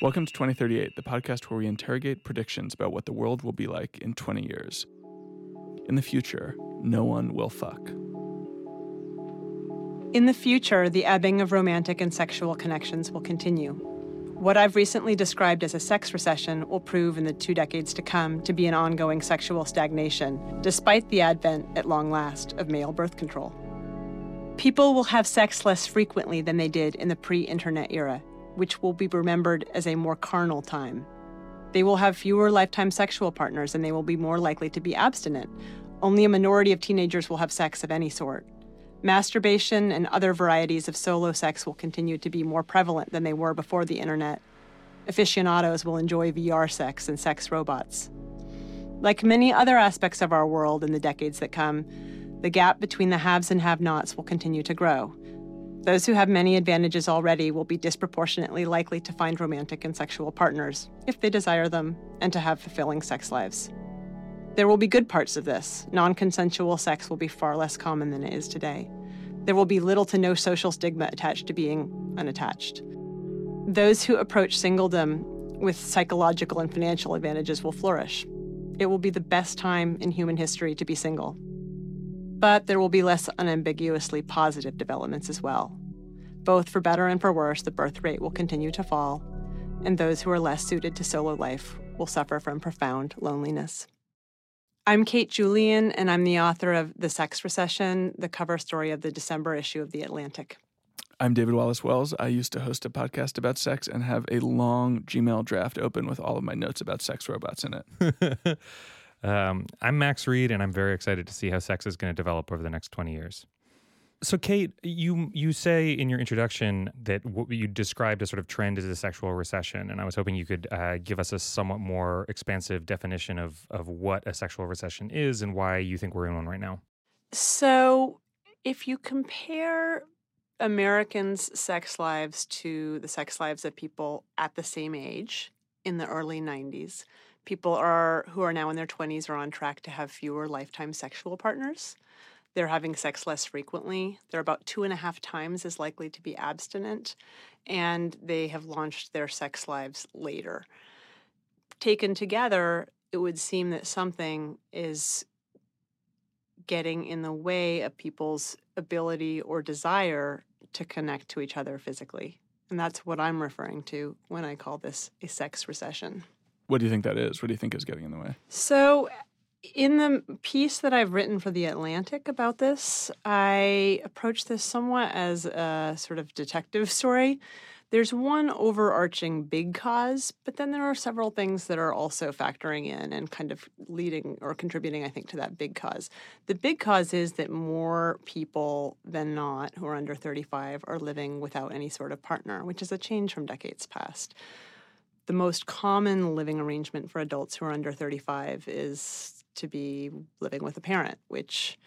Welcome to 2038, the podcast where we interrogate predictions about what the world will be like in 20 years. In the future, no one will fuck. In the future, the ebbing of romantic and sexual connections will continue. What I've recently described as a sex recession will prove in the two decades to come to be an ongoing sexual stagnation, despite the advent, at long last, of male birth control. People will have sex less frequently than they did in the pre internet era, which will be remembered as a more carnal time. They will have fewer lifetime sexual partners and they will be more likely to be abstinent. Only a minority of teenagers will have sex of any sort. Masturbation and other varieties of solo sex will continue to be more prevalent than they were before the internet. Aficionados will enjoy VR sex and sex robots. Like many other aspects of our world in the decades that come, the gap between the haves and have nots will continue to grow. Those who have many advantages already will be disproportionately likely to find romantic and sexual partners, if they desire them, and to have fulfilling sex lives. There will be good parts of this. Non consensual sex will be far less common than it is today. There will be little to no social stigma attached to being unattached. Those who approach singledom with psychological and financial advantages will flourish. It will be the best time in human history to be single. But there will be less unambiguously positive developments as well. Both for better and for worse, the birth rate will continue to fall, and those who are less suited to solo life will suffer from profound loneliness. I'm Kate Julian, and I'm the author of The Sex Recession, the cover story of the December issue of The Atlantic. I'm David Wallace Wells. I used to host a podcast about sex and have a long Gmail draft open with all of my notes about sex robots in it. Um, I'm Max Read, and I'm very excited to see how sex is going to develop over the next 20 years. So, Kate, you you say in your introduction that what you described as sort of trend is a sexual recession, and I was hoping you could uh, give us a somewhat more expansive definition of of what a sexual recession is and why you think we're in one right now. So, if you compare Americans' sex lives to the sex lives of people at the same age in the early 90s, people are who are now in their 20s are on track to have fewer lifetime sexual partners. They're having sex less frequently. They're about two and a half times as likely to be abstinent, and they have launched their sex lives later. Taken together, it would seem that something is getting in the way of people's ability or desire to connect to each other physically. And that's what I'm referring to when I call this a sex recession. What do you think that is? What do you think is getting in the way? So, in the piece that I've written for The Atlantic about this, I approach this somewhat as a sort of detective story. There's one overarching big cause, but then there are several things that are also factoring in and kind of leading or contributing, I think, to that big cause. The big cause is that more people than not who are under 35 are living without any sort of partner, which is a change from decades past the most common living arrangement for adults who are under 35 is to be living with a parent, which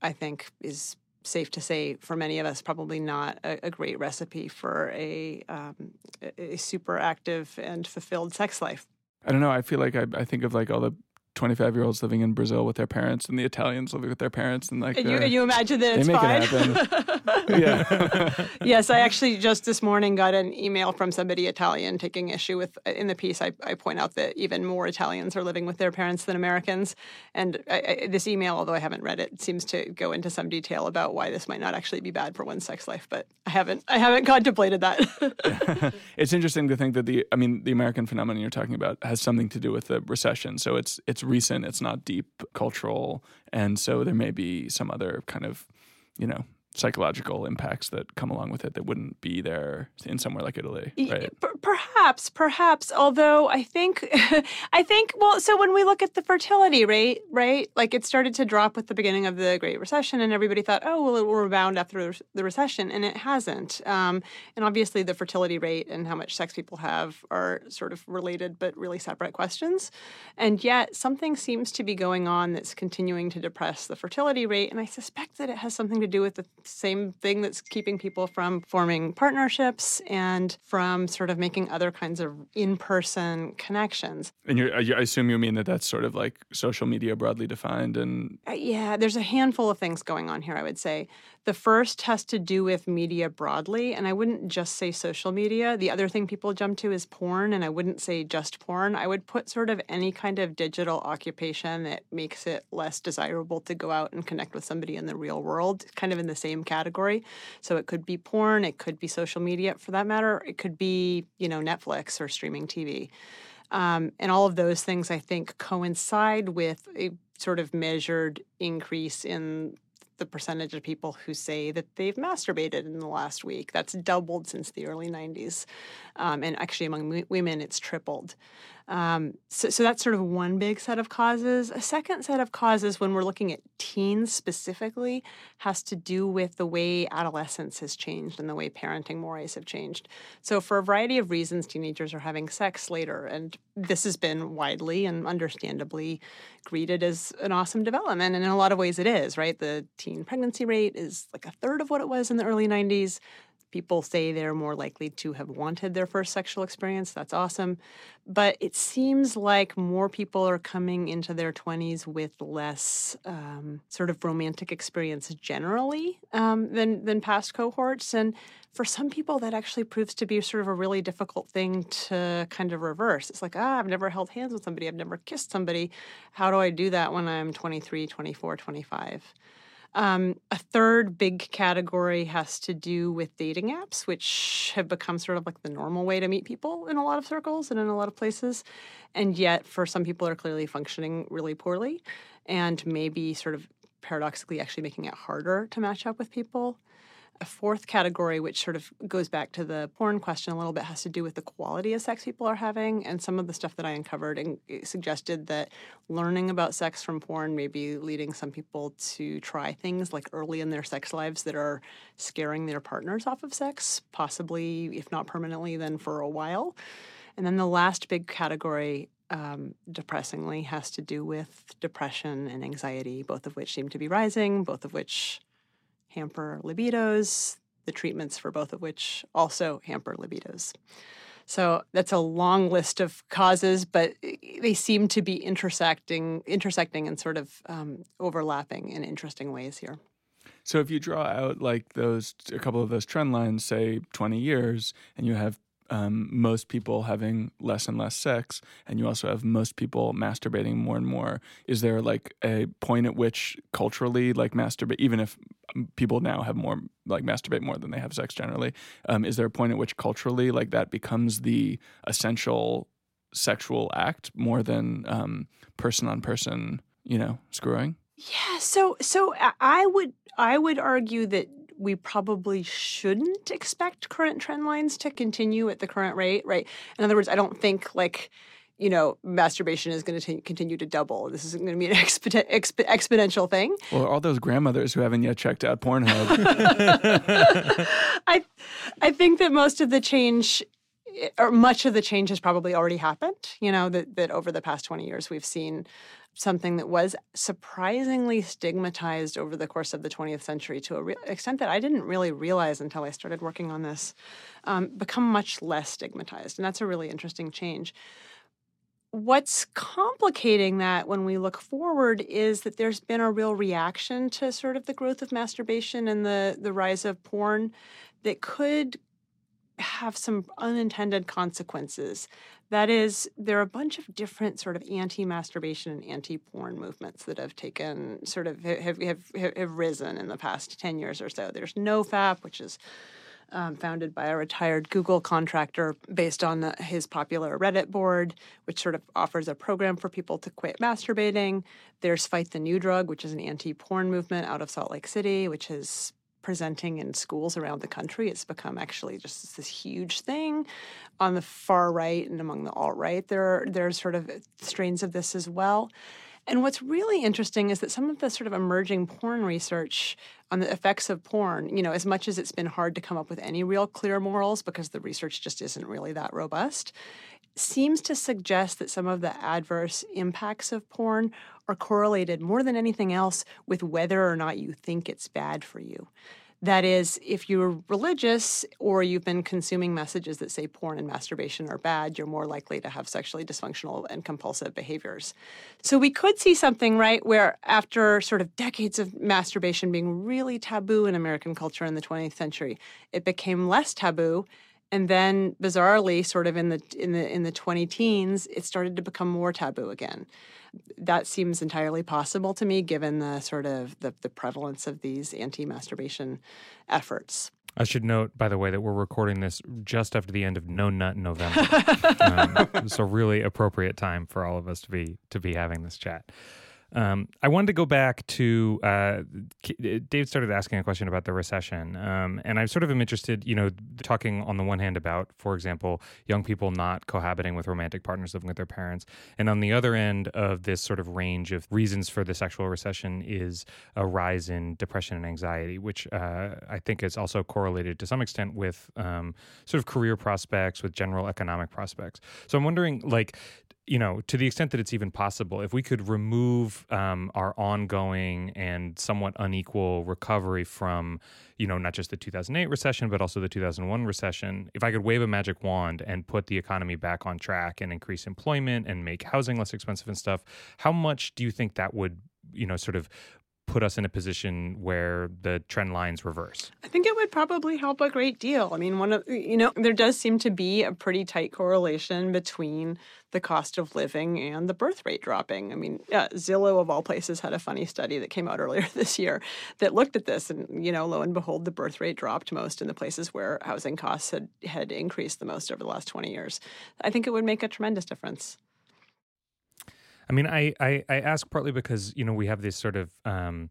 I think is safe to say for many of us probably not a, a great recipe for a, um, a super active and fulfilled sex life. I don't know. I feel like I, I think of like all the 25 year olds living in Brazil with their parents and the Italians living with their parents and like and you, and you imagine that it's fine. It yeah. yes, I actually just this morning got an email from somebody Italian taking issue with in the piece. I, I point out that even more Italians are living with their parents than Americans, and I, I, this email, although I haven't read it, seems to go into some detail about why this might not actually be bad for one's sex life. But I haven't I haven't contemplated that. it's interesting to think that the I mean the American phenomenon you're talking about has something to do with the recession. So it's it's recent, it's not deep cultural, and so there may be some other kind of, you know, psychological impacts that come along with it that wouldn't be there in somewhere like Italy, right? Perhaps, perhaps. Although I think, I think, well, so when we look at the fertility rate, right, like it started to drop with the beginning of the Great Recession, and everybody thought, oh, well, it will rebound after the recession, and it hasn't. Um, and obviously, the fertility rate and how much sex people have are sort of related, but really separate questions. And yet, something seems to be going on that's continuing to depress the fertility rate, and I suspect that it has something to do with the same thing that's keeping people from forming partnerships and from sort of making other kinds of in-person connections. And you I assume you mean that that's sort of like social media broadly defined and uh, yeah, there's a handful of things going on here, I would say. The first has to do with media broadly, and I wouldn't just say social media. The other thing people jump to is porn, and I wouldn't say just porn. I would put sort of any kind of digital occupation that makes it less desirable to go out and connect with somebody in the real world, kind of in the same category. So it could be porn, it could be social media for that matter, it could be, you know, Netflix or streaming TV. Um, and all of those things, I think, coincide with a sort of measured increase in the percentage of people who say that they've masturbated in the last week. That's doubled since the early 90s. Um, and actually, among women, it's tripled. Um, so, so that's sort of one big set of causes. A second set of causes, when we're looking at teens specifically, has to do with the way adolescence has changed and the way parenting mores have changed. So, for a variety of reasons, teenagers are having sex later, and this has been widely and understandably greeted as an awesome development. And in a lot of ways, it is, right? The teen pregnancy rate is like a third of what it was in the early 90s. People say they're more likely to have wanted their first sexual experience. That's awesome. But it seems like more people are coming into their 20s with less um, sort of romantic experience generally um, than, than past cohorts. And for some people, that actually proves to be sort of a really difficult thing to kind of reverse. It's like, ah, I've never held hands with somebody, I've never kissed somebody. How do I do that when I'm 23, 24, 25? Um, a third big category has to do with dating apps, which have become sort of like the normal way to meet people in a lot of circles and in a lot of places. And yet, for some people, are clearly functioning really poorly and maybe sort of paradoxically actually making it harder to match up with people. A fourth category, which sort of goes back to the porn question a little bit, has to do with the quality of sex people are having. And some of the stuff that I uncovered and suggested that learning about sex from porn may be leading some people to try things like early in their sex lives that are scaring their partners off of sex, possibly, if not permanently, then for a while. And then the last big category um, depressingly has to do with depression and anxiety, both of which seem to be rising, both of which hamper libidos, the treatments for both of which also hamper libidos. So that's a long list of causes, but they seem to be intersecting, intersecting and sort of um, overlapping in interesting ways here. So if you draw out like those a couple of those trend lines, say 20 years, and you have um, most people having less and less sex, and you also have most people masturbating more and more. Is there like a point at which culturally, like masturbate, even if um, people now have more, like masturbate more than they have sex generally, um, is there a point at which culturally, like that becomes the essential sexual act more than person on person, you know, screwing? Yeah, so so I would I would argue that we probably shouldn't expect current trend lines to continue at the current rate, right? In other words, I don't think like you know, masturbation is going to continue to double. This isn't going to be an exp- exp- exponential thing. Well, all those grandmothers who haven't yet checked out Pornhub. I, I think that most of the change, eh, or much of the change, has probably already happened. You know that that over the past twenty years, we've seen something that was surprisingly stigmatized over the course of the 20th century to an extent that I didn't really realize until I started working on this, um, become much less stigmatized. And that's a really interesting change. What's complicating that when we look forward is that there's been a real reaction to sort of the growth of masturbation and the, the rise of porn that could have some unintended consequences. That is, there are a bunch of different sort of anti-masturbation and anti-porn movements that have taken sort of have have have risen in the past ten years or so. There's NoFap, which is um, founded by a retired Google contractor based on the, his popular Reddit board, which sort of offers a program for people to quit masturbating. There's Fight the New Drug, which is an anti porn movement out of Salt Lake City, which has presenting in schools around the country. It's become actually just this huge thing. On the far right and among the alt right, there are, there are sort of strains of this as well. And what's really interesting is that some of the sort of emerging porn research on the effects of porn, you know, as much as it's been hard to come up with any real clear morals because the research just isn't really that robust, seems to suggest that some of the adverse impacts of porn are correlated more than anything else with whether or not you think it's bad for you. That is, if you're religious or you've been consuming messages that say porn and masturbation are bad, you're more likely to have sexually dysfunctional and compulsive behaviors. So we could see something, right, where after sort of decades of masturbation being really taboo in American culture in the 20th century, it became less taboo and then bizarrely sort of in the in the in the 20 teens it started to become more taboo again that seems entirely possible to me given the sort of the, the prevalence of these anti-masturbation efforts I should note, by the way, that we're recording this just after the end of No Nut November. um, so really appropriate time for all of us to be to be having this chat. Um, I wanted to go back to uh, Dave started asking a question about the recession, um, and I sort of am interested, you know, talking on the one hand about, for example, young people not cohabiting with romantic partners living with their parents, and on the other end of this sort of range of reasons for the sexual recession is a rise in depression and anxiety, which uh, I think is also correlated to some extent with um, sort of career prospects, with general economic prospects. So I'm wondering, like, you know, to the extent that it's even possible, if we could remove um, our ongoing and somewhat unequal recovery from, you know, not just the 2008 recession, but also the 2001 recession, if I could wave a magic wand and put the economy back on track and increase employment and make housing less expensive and stuff, how much do you think that would, you know, sort of put us in a position where the trend lines reverse? I think it would probably help a great deal. I mean, one of you know, there does seem to be a pretty tight correlation between the cost of living and the birth rate dropping. I mean, uh, Zillow of all places had a funny study that came out earlier this year that looked at this, and you know, lo and behold, the birth rate dropped most in the places where housing costs had had increased the most over the last twenty years. I think it would make a tremendous difference. I mean, I, I, I ask partly because you know we have this sort of um,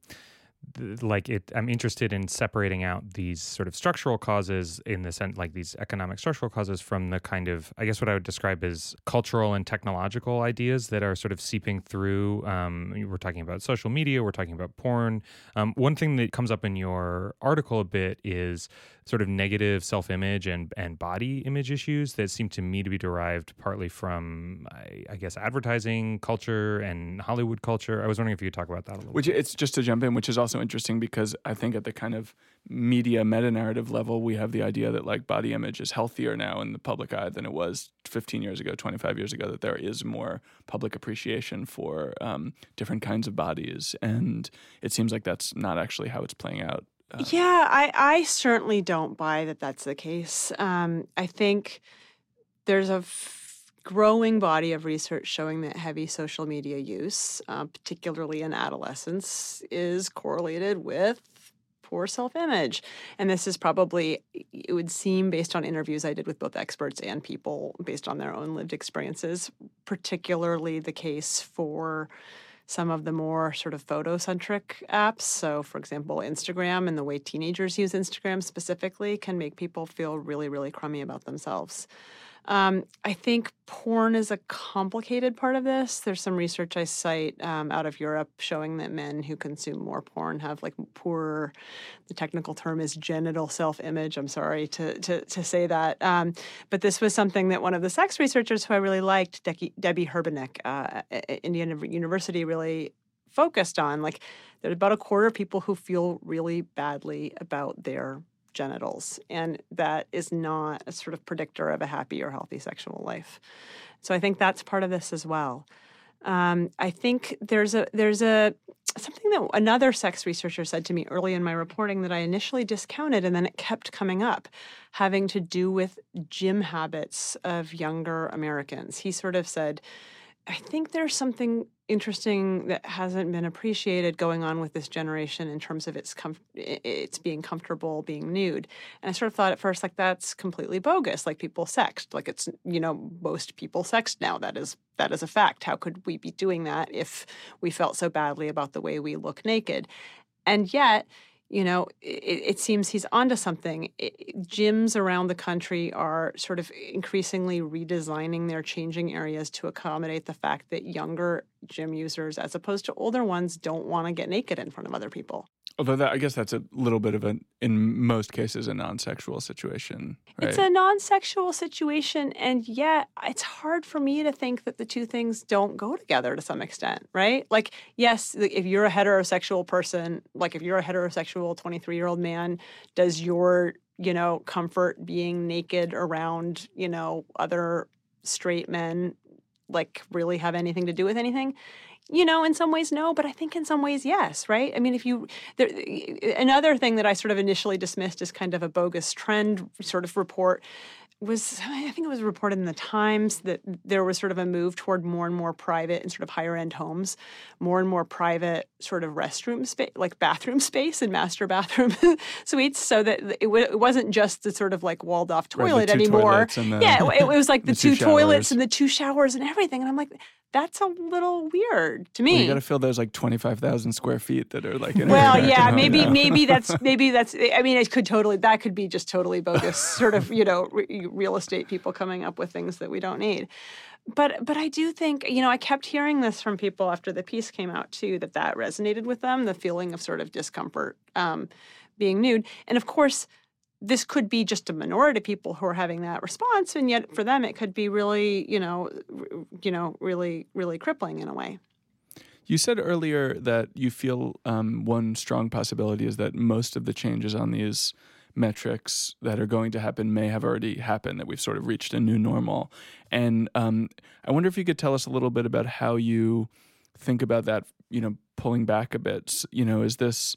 like it i'm interested in separating out these sort of structural causes in the sense like these economic structural causes from the kind of i guess what i would describe as cultural and technological ideas that are sort of seeping through um, we're talking about social media we're talking about porn. Um, one thing that comes up in your article a bit is sort of negative self-image and and body image issues that seem to me to be derived partly from I, I, guess advertising culture and Hollywood culture. I was wondering if you could talk about that a little. Which bit. it's just to jump in, which is also interesting because I think at the kind of media meta narrative level, we have the idea that like body image is healthier now in the public eye than it was 15 years ago, 25 years ago. That there is more public appreciation for um, different kinds of bodies, and it seems like that's not actually how it's playing out uh, yeah, I, I certainly don't buy that that's the case. Um, I think there's a f- growing body of research showing that heavy social media use, uh, particularly in adolescence, is correlated with poor self image. And this is probably, it would seem, based on interviews I did with both experts and people based on their own lived experiences, particularly the case for some of the more sort of photocentric apps. So, for example, Instagram and the way teenagers use Instagram specifically can make people feel really, really crummy about themselves. Um, I think porn is a complicated part of this. There's some research I cite um, out of Europe showing that men who consume more porn have like poorer. The technical term is genital self-image. I'm sorry to to, to say that, um, but this was something that one of the sex researchers who I really liked, De- Debby Herbenick, uh, at Indiana University, really focused on. Like, there's about a quarter of people who feel really badly about their genitals. And that is not a sort of predictor of a happy or healthy sexual life. So I think that's part of this as well. Um, I think there's a there's a something that another sex researcher said to me early in my reporting that I initially discounted and then it kept coming up, having to do with gym habits of younger Americans. He sort of said, I think there's something interesting that hasn't been appreciated going on with this generation in terms of its com- it's being comfortable being nude. And I sort of thought at first like that's completely bogus. Like people sexed. like it's you know most people sexed now. That is that is a fact. How could we be doing that if we felt so badly about the way we look naked? And yet you know, it, it, seems he's onto something. It, gyms around the country are sort of increasingly redesigning their changing areas to accommodate the fact that younger gym users, as opposed to older ones, don't want to get naked in front of other people. Although that, I guess that's a little bit of a, in most cases, a non-sexual situation. Right? It's a non-sexual situation, and yet it's hard for me to think that the two things don't go together to some extent, right? Like, yes, if you're a heterosexual person, like if you're a heterosexual 23-year-old man, does your you know comfort being naked around you know other straight men like really have anything to do with anything you know in some ways no but i think in some ways yes right i mean if you there, eh, another thing that i sort of initially dismissed as kind of a bogus trend sort of report was I think it was reported in the Times that there was sort of a move toward more and more private and sort of higher end homes, more and more private sort of restroom space, like bathroom space and master bathroom suites, so that it, w- it, wasn't just the sort of like walled off toilet anymore. The, yeah, it, it, was like the, the two, two toilets and the two showers and everything, and I'm like, that's a little weird to me. Well, you got to fill those like twenty five thousand square feet that are like. well, yeah, maybe maybe that's maybe that's. I mean, it could totally that could be just totally bogus, sort of you know re- real estate people coming up with things that we don't need. But but I do think you know I kept hearing this from people after the piece came out too that that resonated with them the feeling of sort of discomfort um, being nude and of course this could be just a minority of people who are having that response and yet for them it could be really you know you know really really crippling in a way. You said earlier that you feel um, one strong possibility is that most of the changes on these metrics that are going to happen may have already happened that we've sort of reached a new normal. And um, i wonder if you could tell us a little bit about how you think about that you know pulling back a bit. You know is this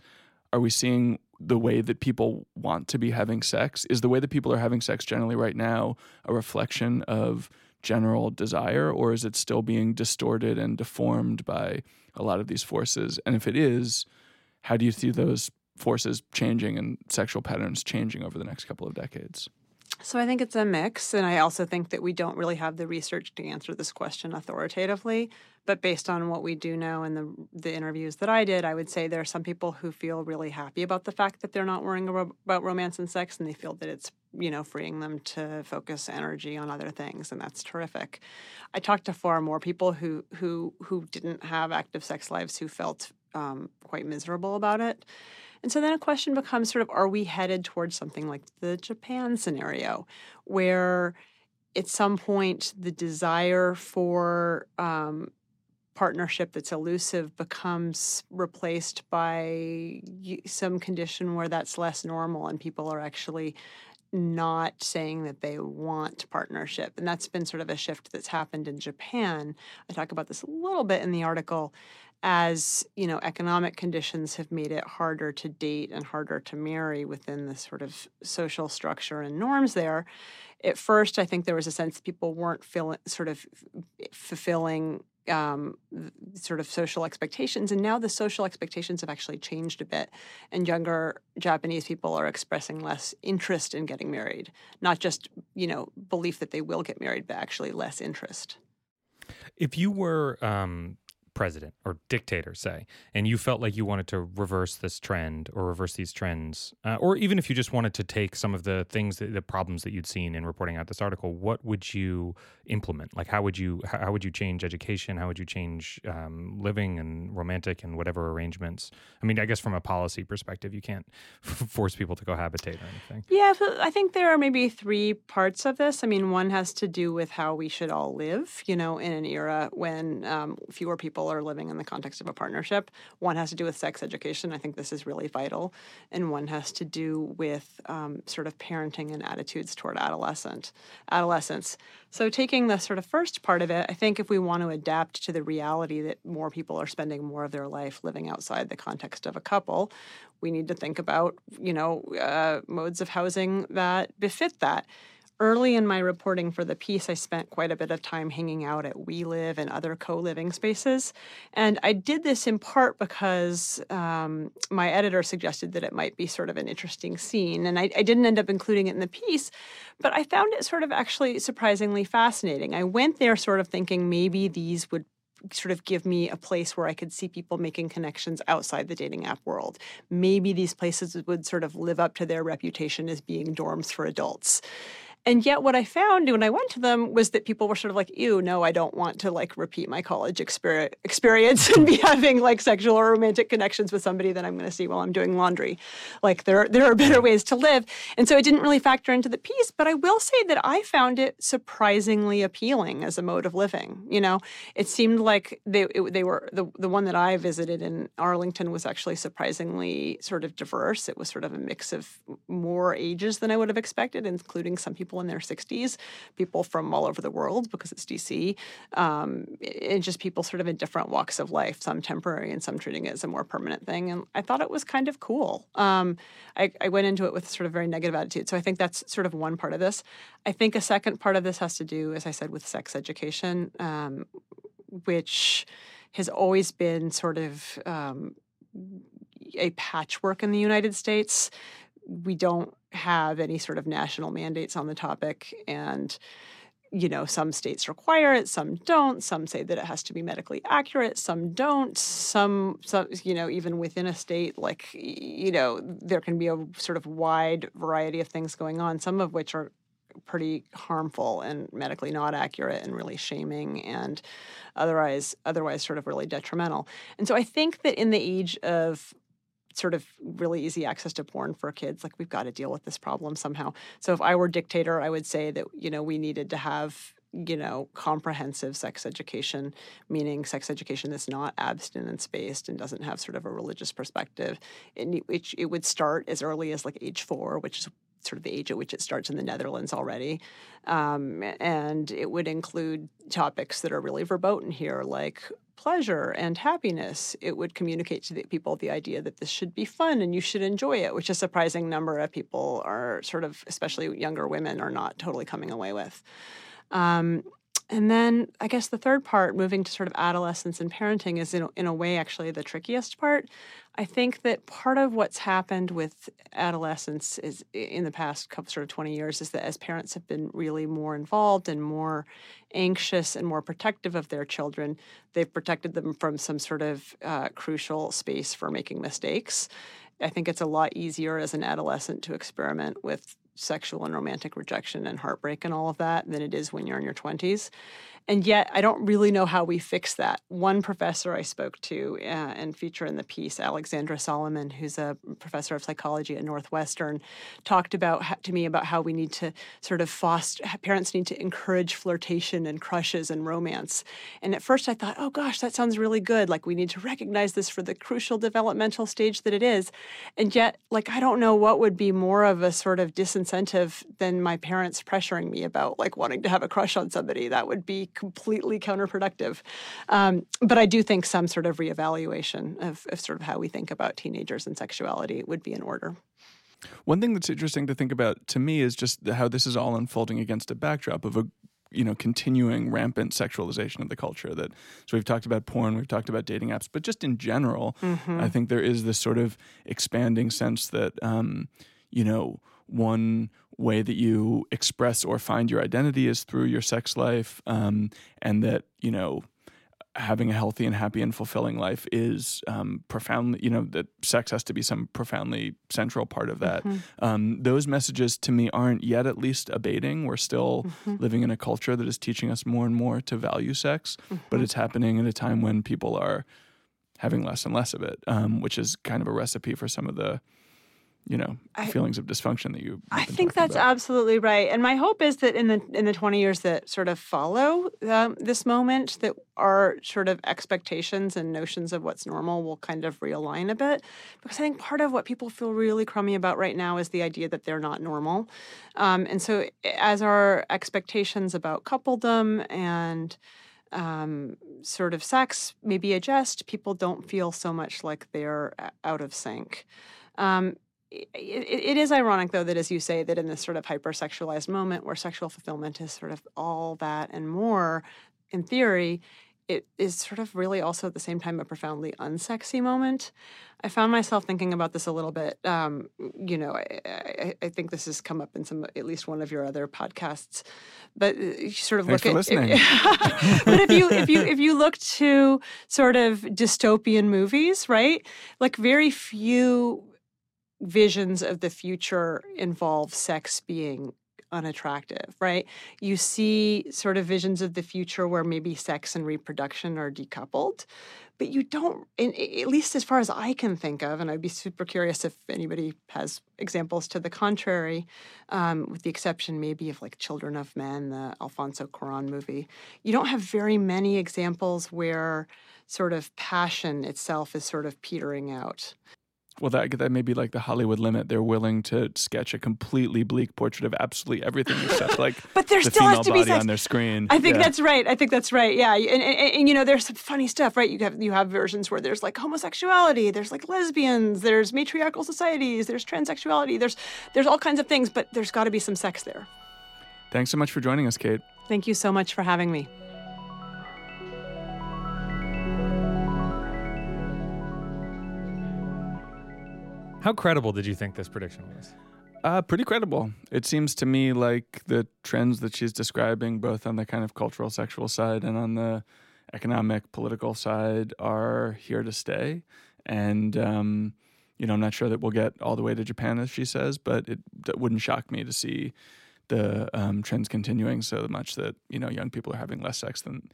are we seeing the way that people want to be having sex? Is the way that people are having sex generally right now a reflection of general desire, or is it still being distorted and deformed by a lot of these forces? And if it is, how do you see those forces changing and sexual patterns changing over the next couple of decades? So I think it's a mix. And I also think that we don't really have the research to answer this question authoritatively. But based on what we do know and the, the interviews that I did, I would say there are some people who feel really happy about the fact that they're not worrying about romance and sex and they feel that it's you know freeing them to focus energy on other things and that's terrific. I talked to far more people who who who didn't have active sex lives who felt um, quite miserable about it. And so then a question becomes sort of are we headed towards something like the Japan scenario, where at some point the desire for um, partnership that's elusive becomes replaced by some condition where that's less normal and people are actually not saying that they want partnership. And that's been sort of a shift that's happened in Japan. I talk about this a little bit in the article as you know economic conditions have made it harder to date and harder to marry within the sort of social structure and norms there at first i think there was a sense people weren't feeling sort of fulfilling um, sort of social expectations and now the social expectations have actually changed a bit and younger japanese people are expressing less interest in getting married. Not just you know belief that they will get married but actually less interest. If you were um, president or dictator, say, and you felt like you wanted to reverse this trend or reverse these trends, uh, or even if you just wanted to take some of the things, that, the problems that you'd seen in reporting out this article, what would you implement? Like, how would you how would you change education? How would you change um, living and romantic and whatever arrangements? I mean, I guess from a policy perspective, you can't force people to cohabitate or anything. Yeah, I think there are maybe three parts of this. I mean, one has to do with how we should all live. You know, in an era when um, fewer people are living in the context of a partnership. One has to do with sex education. I think this is really vital. And one has to do with um, sort of parenting and attitudes toward adolescent adolescence. So taking the sort of first part of it, I think if we want to adapt to the reality that more people are spending more of their life living outside the context of a couple, we need to think about, you know, uh, modes of housing that befit that early in my reporting for the piece, I spent quite a bit of time hanging out at WeLive and other co living spaces. And I did this in part because um, my editor suggested that it might be sort of an interesting scene. And I, I didn't end up including it in the piece, but I found it sort of actually surprisingly fascinating. I went there sort of thinking maybe these would sort of give me a place where I could see people making connections outside the dating app world. Maybe these places would sort of live up to their reputation as being dorms for adults. And yet, what I found when I went to them was that people were sort of like, ew, no, I don't want to like repeat my college exper- experience and be having like sexual or romantic connections with somebody that I'm going to see while I'm doing laundry. Like, there, there are better ways to live. And so it didn't really factor into the piece. But I will say that I found it surprisingly appealing as a mode of living. You know, it seemed like they, it, they were the, the one that I visited in Arlington was actually surprisingly sort of diverse. It was sort of a mix of more ages than I would have expected, including some people in their 60s, people from all over the world because it's DC, um, and just people sort of in different walks of life, some temporary and some treating it as a more permanent thing. And I thought it was kind of cool. Um, I, I went into it with sort of very negative attitude. So I think that's sort of one part of this. I think a second part of this has to do, as I said, with sex education, um, which has always been sort of um, a patchwork in the United States. We don't have any sort of national mandates on the topic. And, you know, some states require it, some don't. Some say that it has to be medically accurate, some don't. Some, some you know, even within a state, like, you know, there can be a sort of wide variety of things going on, some of which are pretty harmful and medically not accurate and really shaming and otherwise otherwise sort of really detrimental. And so I think that in the age of sort of really easy access to porn for kids like we've got to deal with this problem somehow so if i were dictator i would say that you know we needed to have you know comprehensive sex education meaning sex education that's not abstinence based and doesn't have sort of a religious perspective it, it, it would start as early as like age four which is sort of the age at which it starts in the Netherlands already. Um, and it would include topics that are really verboten here, like pleasure and happiness. It would communicate to the people the idea that this should be fun and you should enjoy it, which a surprising number of people are sort of, especially younger women, are not totally coming away with. Um, and then I guess the third part, moving to sort of adolescence and parenting, is in, in a way actually the trickiest part. I think that part of what's happened with adolescence is in the past couple sort of 20 years is that as parents have been really more involved and more anxious and more protective of their children, they've protected them from some sort of uh, crucial space for making mistakes. I think it's a lot easier as an adolescent to experiment with sexual and romantic rejection and heartbreak and all of that than it is when you're in your 20s. And yet, I don't really know how we fix that. One professor I spoke to uh, and feature in the piece, Alexandra Solomon, who's a professor of psychology at Northwestern, talked about to me about how we need to sort of foster parents need to encourage flirtation and crushes and romance. And at first, I thought, oh gosh, that sounds really good. Like we need to recognize this for the crucial developmental stage that it is. And yet, like I don't know what would be more of a sort of disincentive than my parents pressuring me about like wanting to have a crush on somebody. That would be completely counterproductive. Um, but I do think some sort of reevaluation of, of sort of how we think about teenagers and sexuality would be in order. One thing that's interesting to think about to me is just how this is all unfolding against a backdrop of a you know continuing rampant sexualization of the culture that so we've talked about porn we've talked about dating apps but just in general mm-hmm. i think there is this sort of expanding sense that um, you know one way that you express or find your identity is through your sex life, um, and that you know having a healthy and happy and fulfilling life is um, profoundly, you know, that sex has to be some profoundly central part of that. Mm-hmm. Um, those messages to me aren't yet at least abating. We're still mm-hmm. living in a culture that is teaching us more and more to value sex, mm-hmm. but it's happening at a time when people are having less and less of it, um, which is kind of a recipe for some of the you know I, feelings of dysfunction that you I think that's about. absolutely right. And my hope is that in the in the 20 years that sort of follow um, this moment that our sort of expectations and notions of what's normal will kind of realign a bit. Because I think part of what people feel really crummy about right now is the idea that they're not normal. Um, and so as our expectations about coupledom and um, sort of sex maybe adjust people don't feel so much like they're out of sync. Um, it, it is ironic though that as you say that in this sort of hypersexualized moment where sexual fulfillment is sort of all that and more in theory it is sort of really also at the same time a profoundly unsexy moment i found myself thinking about this a little bit um, you know I, I, I, think this has come up in some at least one of your other podcasts but uh, you sort of Thanks look at listening. but if you if you if you look to sort of dystopian movies right like very few visions of the future involve sex being unattractive, right? You see sort of visions of the future where maybe sex and reproduction are decoupled, but you don't, in, at least as far as I can think of, and I'd be super curious if anybody has examples to the contrary, um, with the exception maybe of like Children of Men, the Alfonso Cuaron movie. You don't have very many examples where sort of passion itself is sort of petering out. Well, that that may be like the Hollywood limit. They're willing to sketch a completely bleak portrait of absolutely everything except like but there the still female has to be body sex. on their screen. I think Yeah. that's right. I think that's right. Yeah, and, and, and you know, there's some funny stuff, right? You have you have versions where there's like homosexuality, there's like lesbians, there's matriarchal societies, there's transsexuality, there's there's all kinds of things, but there's got to be some sex there. Thanks so much for joining us, Kate. Thank you so much for having me. How credible did you think this prediction was? Uh, pretty credible. It seems to me like the trends that she's describing, both on the kind of cultural sexual side and on the economic political side, are here to stay. And, um, you know, I'm not sure that we'll get all the way to Japan, as she says, but it wouldn't shock me to see the um, trends continuing so much that, you know, young people are having less sex than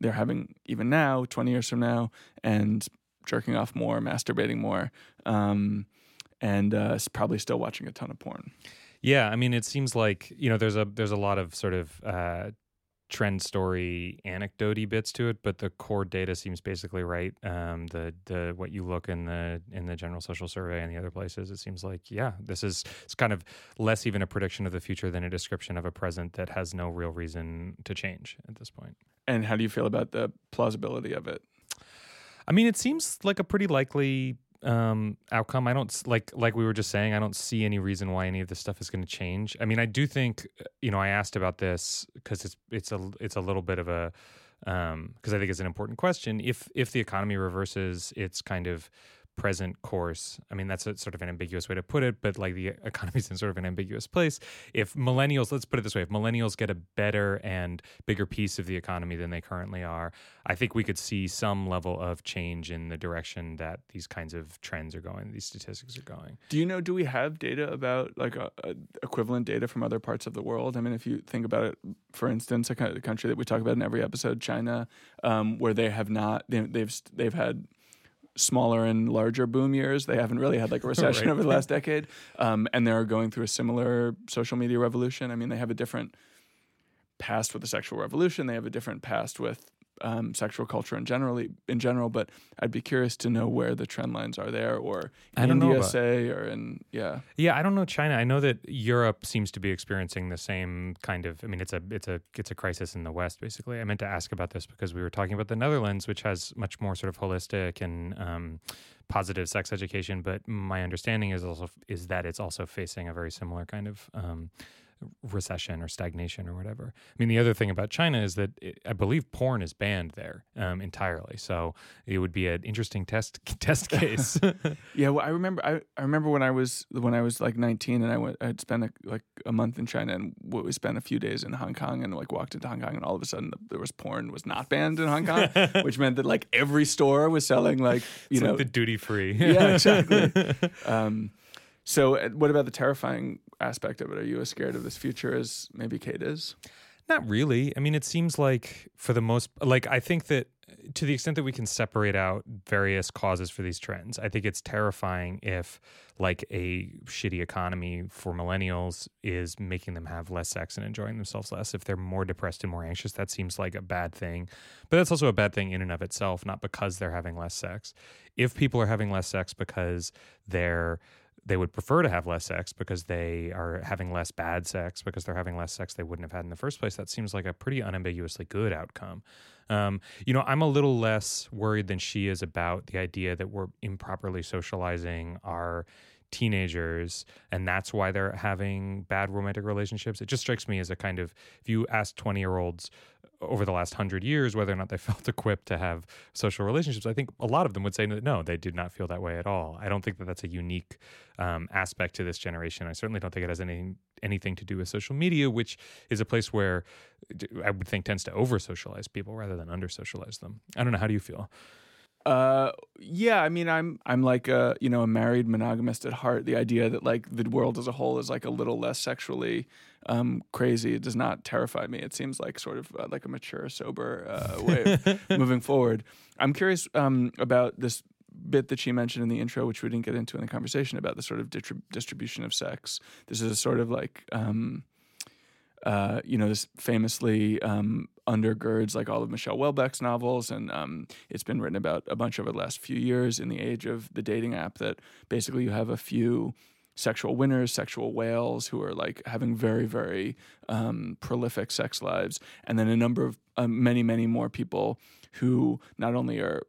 they're having even now, 20 years from now, and jerking off more, masturbating more. Um, and uh, probably still watching a ton of porn. Yeah, I mean, it seems like you know there's a there's a lot of sort of uh, trend story anecdoty bits to it, but the core data seems basically right. Um, the the what you look in the in the general social survey and the other places, it seems like yeah, this is it's kind of less even a prediction of the future than a description of a present that has no real reason to change at this point. And how do you feel about the plausibility of it? I mean, it seems like a pretty likely um outcome. I don't like like we were just saying i don't see any reason why any of this stuff is going to change. I mean i do think uh, you know i asked about this because it's it's a it's a little bit of a um because i think it's an important question. If if the economy reverses its kind of present course i mean that's a sort of an ambiguous way to put it but like the economy's in sort of an ambiguous place if millennials let's put it this way if millennials get a better and bigger piece of the economy than they currently are I think we could see some level of change in the direction that these kinds of trends are going, these statistics are going. Do you know? Do we have data about like a, a equivalent data from other parts of the world? I mean, if you think about it, for instance, a country that we talk about in every episode, China, um, where they have not they, they've they've had smaller and larger boom years. They haven't really had like a recession Right. over the last decade, um, and they're going through a similar social media revolution. I mean, they have a different past with the sexual revolution. They have a different past with um, sexual culture in generally in general. But I'd be curious to know where the trend lines are there, or in I don't India, about- say, or in yeah. Yeah, I don't know China. I know that Europe seems to be experiencing the same kind of. I mean, it's a it's a it's a crisis in the West. Basically, I meant to ask about this because we were talking about the Netherlands, which has much more sort of holistic and um, positive sex education. But my understanding is also is that it's also facing a very similar kind of. Um, recession or stagnation or whatever. I mean, the other thing about China is that it, I believe porn is banned there um, entirely. So it would be an interesting test test case. Yeah, well, I remember. I, I remember when I was when I was like 19, and I went. I'd spent a, like a month in China, and we spent a few days in Hong Kong, and like walked into Hong Kong, and all of a sudden there was porn was not banned in Hong Kong, which meant that like every store was selling like you it's know like the duty free. yeah exactly. um, so, uh, what about the terrifying aspect of it? Are you as scared of this future as maybe Kate is? Not really. I mean, it seems like for the most like I think that uh, to the extent that we can separate out various causes for these trends, I think it's terrifying if like a shitty economy for millennials is making them have less sex and enjoying themselves less. If they're more depressed and more anxious, that seems like a bad thing. But that's also a bad thing in and of itself, not because they're having less sex. If people are having less sex because they're they would prefer to have less sex because they are having less bad sex because they're having less sex they wouldn't have had in the first place. That seems like a pretty unambiguously good outcome. Um, you know, I'm a little less worried than she is about the idea that we're improperly socializing our teenagers and that's why they're having bad romantic relationships. It just strikes me as a kind of if you ask 20 year olds over the last hundred years whether or not they felt equipped to have social relationships, I think a lot of them would say that no, they did not feel that way at all. I don't think that that's a unique um, aspect to this generation. I certainly don't think it has any anything to do with social media, which is a place where I would think tends to over socialize people rather than under socialize them. I don't know. How do you feel? Uh, yeah, I mean, I'm I'm like a you know a married monogamist at heart. The idea that like the world as a whole is like a little less sexually um, crazy it does not terrify me. It seems like sort of uh, like a mature, sober uh, way of moving forward. I'm curious um, about this bit that she mentioned in the intro, which we didn't get into in the conversation about the sort of distrib- distribution of sex. This is a sort of like. Um, uh, you know, this famously um, undergirds like all of Michel Houellebecq's novels, and um, it's been written about a bunch over the last few years in the age of the dating app. That basically you have a few sexual winners, sexual whales who are like having very, very um, prolific sex lives, and then a number of uh, many, many more people who not only are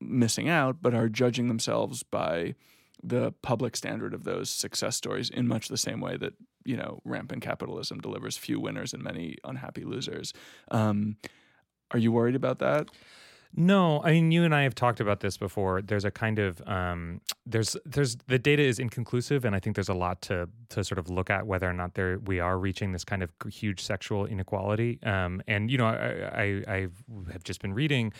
missing out but are judging themselves by the public standard of those success stories in much the same way that you know rampant capitalism delivers few winners and many unhappy losers. Um, are you worried about that? No, I mean you and I have talked about this before. There's a kind of um, there's there's the data is inconclusive, and I think there's a lot to to sort of look at whether or not there we are reaching this kind of huge sexual inequality. Um, and you know, I, I I have just been reading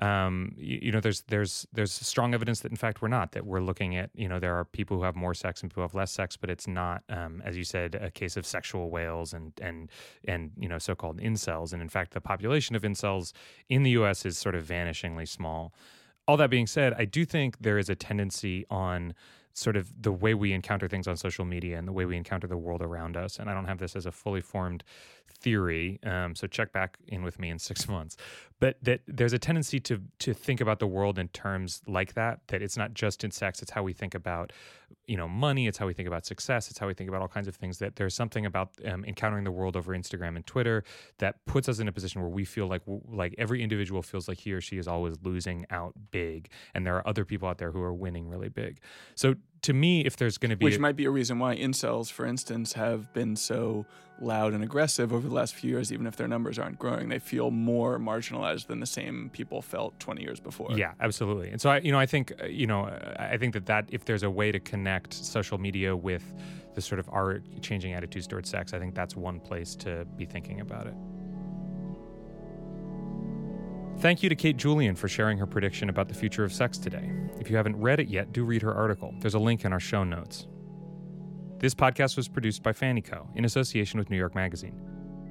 um, you, you, know, there's there's there's strong evidence that in fact we're not. That we're looking at you know there are people who have more sex and people who have less sex, but it's not, um, as you said, a case of sexual whales and and and you know so-called incels. And in fact, the population of incels in the U.S. is sort of vanishingly small. All that being said, I do think there is a tendency on sort of the way we encounter things on social media and the way we encounter the world around us. And I don't have this as a fully formed theory, um, so check back in with me in six months. But that there's a tendency to to think about the world in terms like that. That it's not just in sex; it's how we think about, you know, money. It's how we think about success. It's how we think about all kinds of things. That there's something about um, encountering the world over Instagram and Twitter that puts us in a position where we feel like like every individual feels like he or she is always losing out big, and there are other people out there who are winning really big. So to me, if there's going to be which a, might be a reason why incels, for instance, have been so loud and aggressive over the last few years, even if their numbers aren't growing, they feel more marginalized than the same people felt 20 years before. Yeah, absolutely. And so I, you know, I think, uh, you know, I think that that if there's a way to connect social media with the sort of our changing attitudes towards sex, I think that's one place to be thinking about it. Thank you to Kate Julian for sharing her prediction about the future of sex today. If you haven't read it yet, do read her article. There's a link in our show notes. This podcast was produced by Fannie Co. in association with New York Magazine.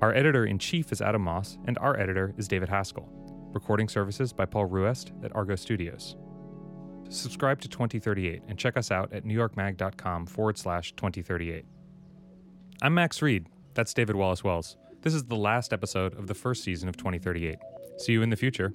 Our editor in chief is Adam Moss, and our editor is David Haskell. Recording services by Paul Ruest at Argot Studios. Subscribe to 2038 and check us out at newyorkmag.com forward slash 2038. I'm Max Read. That's David Wallace Wells. This is the last episode of the first season of 2038. See you in the future.